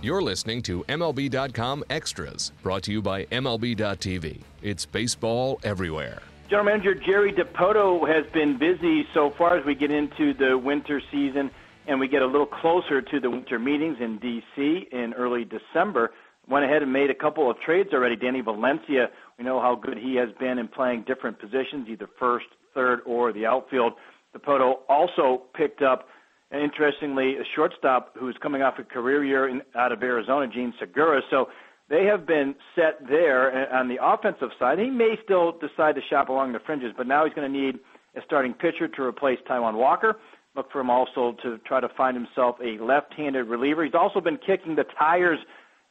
You're listening to MLB.com Extras, brought to you by MLB.tv. It's baseball everywhere. General Manager Jerry Dipoto has been busy so far as we get into the winter season and we get a little closer to the winter meetings in D.C. in early December. Went ahead and made a couple of trades already. Danny Valencia, we know how good he has been in playing different positions, either first, third, or the outfield. Dipoto also picked up and interestingly, a shortstop who's coming off a career year in, out of Arizona, Jean Segura. So they have been set there on the offensive side. He may still decide to shop along the fringes, but now he's going to need a starting pitcher to replace Taijuan Walker. Look for him also to try to find himself a left-handed reliever. He's also been kicking the tires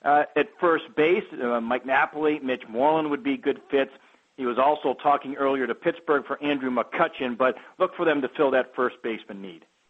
uh, at first base. Uh, Mike Napoli, Mitch Moreland would be good fits. He was also talking earlier to Pittsburgh for Andrew McCutchen, but look for them to fill that first baseman need.